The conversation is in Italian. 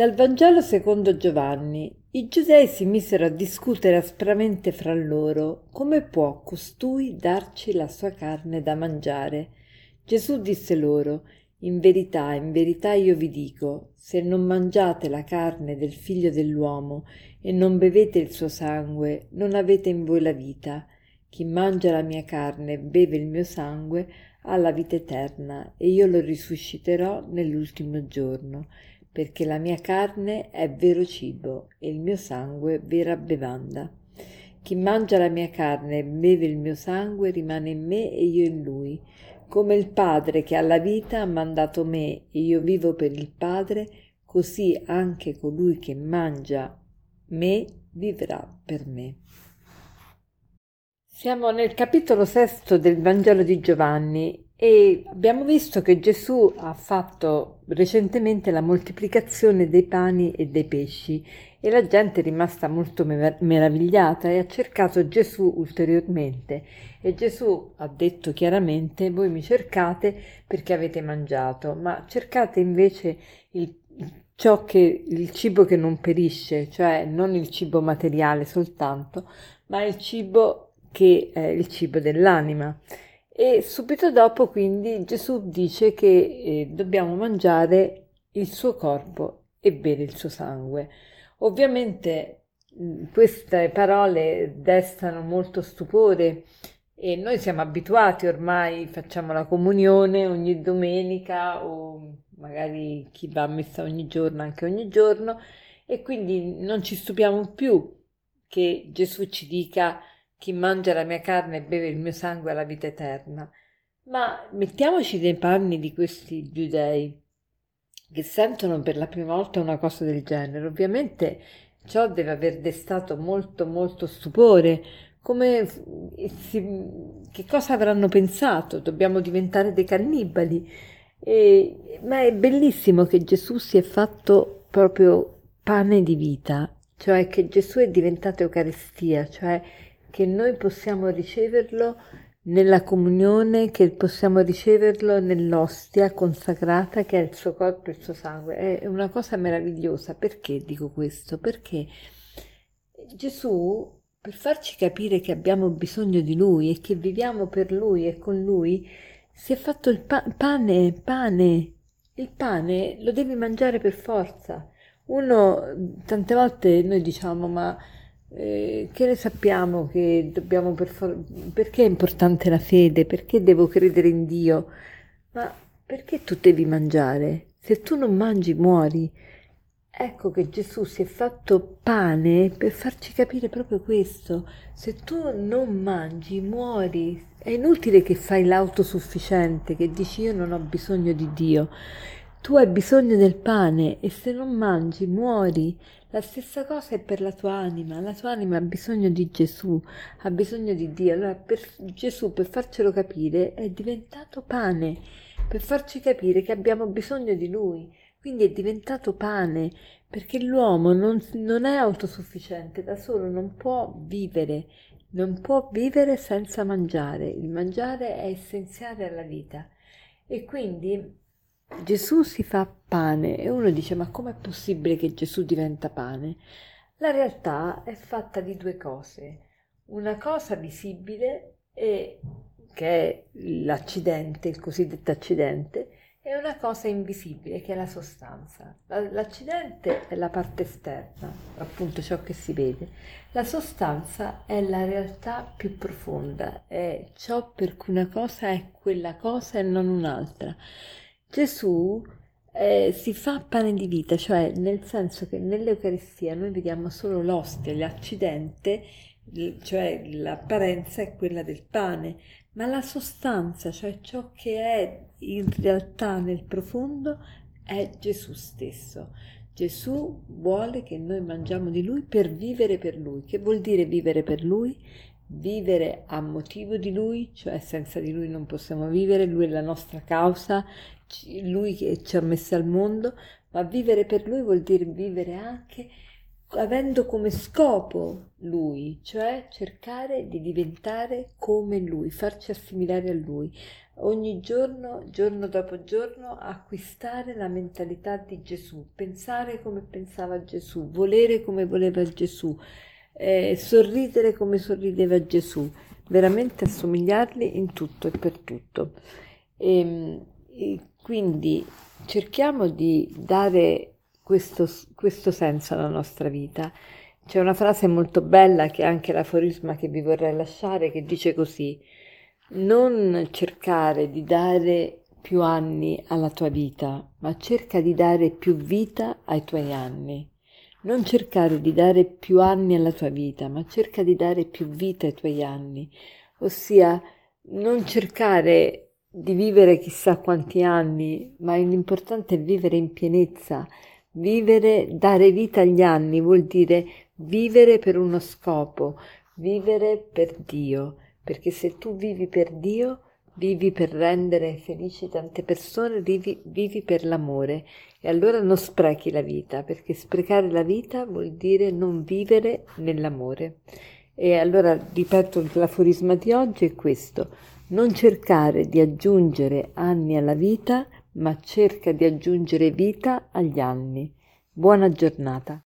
Dal Vangelo secondo Giovanni i giudei si misero a discutere aspramente fra loro come può costui darci la sua carne da mangiare. Gesù disse loro In verità, in verità io vi dico, se non mangiate la carne del figlio dell'uomo e non bevete il suo sangue, non avete in voi la vita. Chi mangia la mia carne e beve il mio sangue ha la vita eterna e io lo risusciterò nell'ultimo giorno perché la mia carne è vero cibo e il mio sangue vera bevanda. Chi mangia la mia carne e beve il mio sangue rimane in me e io in lui. Come il Padre che ha la vita ha mandato me e io vivo per il Padre, così anche colui che mangia me vivrà per me. Siamo nel capitolo sesto del Vangelo di Giovanni e abbiamo visto che Gesù ha fatto recentemente la moltiplicazione dei pani e dei pesci e la gente è rimasta molto meravigliata e ha cercato Gesù ulteriormente. E Gesù ha detto chiaramente voi mi cercate perché avete mangiato ma cercate invece il, ciò che, il cibo che non perisce cioè non il cibo materiale soltanto ma il cibo che è il cibo dell'anima e subito dopo quindi Gesù dice che eh, dobbiamo mangiare il suo corpo e bere il suo sangue. Ovviamente queste parole destano molto stupore e noi siamo abituati ormai, facciamo la comunione ogni domenica o magari chi va a messa ogni giorno anche ogni giorno e quindi non ci stupiamo più che Gesù ci dica chi mangia la mia carne e beve il mio sangue ha la vita eterna. Ma mettiamoci nei panni di questi giudei che sentono per la prima volta una cosa del genere. Ovviamente ciò deve aver destato molto molto stupore. Come si, che cosa avranno pensato? Dobbiamo diventare dei cannibali. E, ma è bellissimo che Gesù si è fatto proprio pane di vita, cioè che Gesù è diventato Eucaristia, cioè che noi possiamo riceverlo nella comunione, che possiamo riceverlo nell'ostia consacrata che è il suo corpo e il suo sangue. È una cosa meravigliosa. Perché dico questo? Perché Gesù, per farci capire che abbiamo bisogno di Lui e che viviamo per Lui e con Lui, si è fatto il pa- pane, pane. Il pane lo devi mangiare per forza. Uno, tante volte noi diciamo, ma eh, che ne sappiamo che dobbiamo per for- perché è importante la fede? Perché devo credere in Dio? Ma perché tu devi mangiare? Se tu non mangi muori. Ecco che Gesù si è fatto pane per farci capire proprio questo. Se tu non mangi muori. È inutile che fai l'autosufficiente, che dici io non ho bisogno di Dio. Tu hai bisogno del pane e se non mangi muori. La stessa cosa è per la tua anima, la tua anima ha bisogno di Gesù, ha bisogno di Dio. Allora per Gesù, per farcelo capire, è diventato pane, per farci capire che abbiamo bisogno di Lui. Quindi è diventato pane, perché l'uomo non, non è autosufficiente, da solo non può vivere, non può vivere senza mangiare. Il mangiare è essenziale alla vita. E quindi Gesù si fa pane e uno dice ma com'è possibile che Gesù diventa pane? La realtà è fatta di due cose, una cosa visibile e, che è l'accidente, il cosiddetto accidente, e una cosa invisibile che è la sostanza. L'accidente è la parte esterna, appunto ciò che si vede. La sostanza è la realtà più profonda, è ciò per cui una cosa è quella cosa e non un'altra. Gesù eh, si fa pane di vita, cioè nel senso che nell'Eucaristia noi vediamo solo l'ostia, l'accidente, cioè l'apparenza è quella del pane, ma la sostanza, cioè ciò che è in realtà nel profondo, è Gesù stesso. Gesù vuole che noi mangiamo di Lui per vivere per Lui. Che vuol dire vivere per Lui? Vivere a motivo di Lui, cioè senza di Lui non possiamo vivere, Lui è la nostra causa, lui che ci ha messo al mondo, ma vivere per lui vuol dire vivere anche avendo come scopo lui, cioè cercare di diventare come lui, farci assimilare a lui. ogni giorno, giorno dopo giorno, acquistare la mentalità di Gesù, pensare come pensava Gesù, volere come voleva Gesù, eh, sorridere come sorrideva Gesù, veramente assomigliarli in tutto e per tutto. E, ehm, e quindi cerchiamo di dare questo, questo senso alla nostra vita. C'è una frase molto bella che è anche l'aforisma che vi vorrei lasciare che dice così non cercare di dare più anni alla tua vita, ma cerca di dare più vita ai tuoi anni. Non cercare di dare più anni alla tua vita, ma cerca di dare più vita ai tuoi anni. Ossia, non cercare di vivere chissà quanti anni, ma l'importante è vivere in pienezza. Vivere, dare vita agli anni vuol dire vivere per uno scopo, vivere per Dio perché se tu vivi per Dio, vivi per rendere felici tante persone, vivi, vivi per l'amore e allora non sprechi la vita, perché sprecare la vita vuol dire non vivere nell'amore. E allora ripeto l'aforisma di oggi è questo, non cercare di aggiungere anni alla vita, ma cerca di aggiungere vita agli anni. Buona giornata.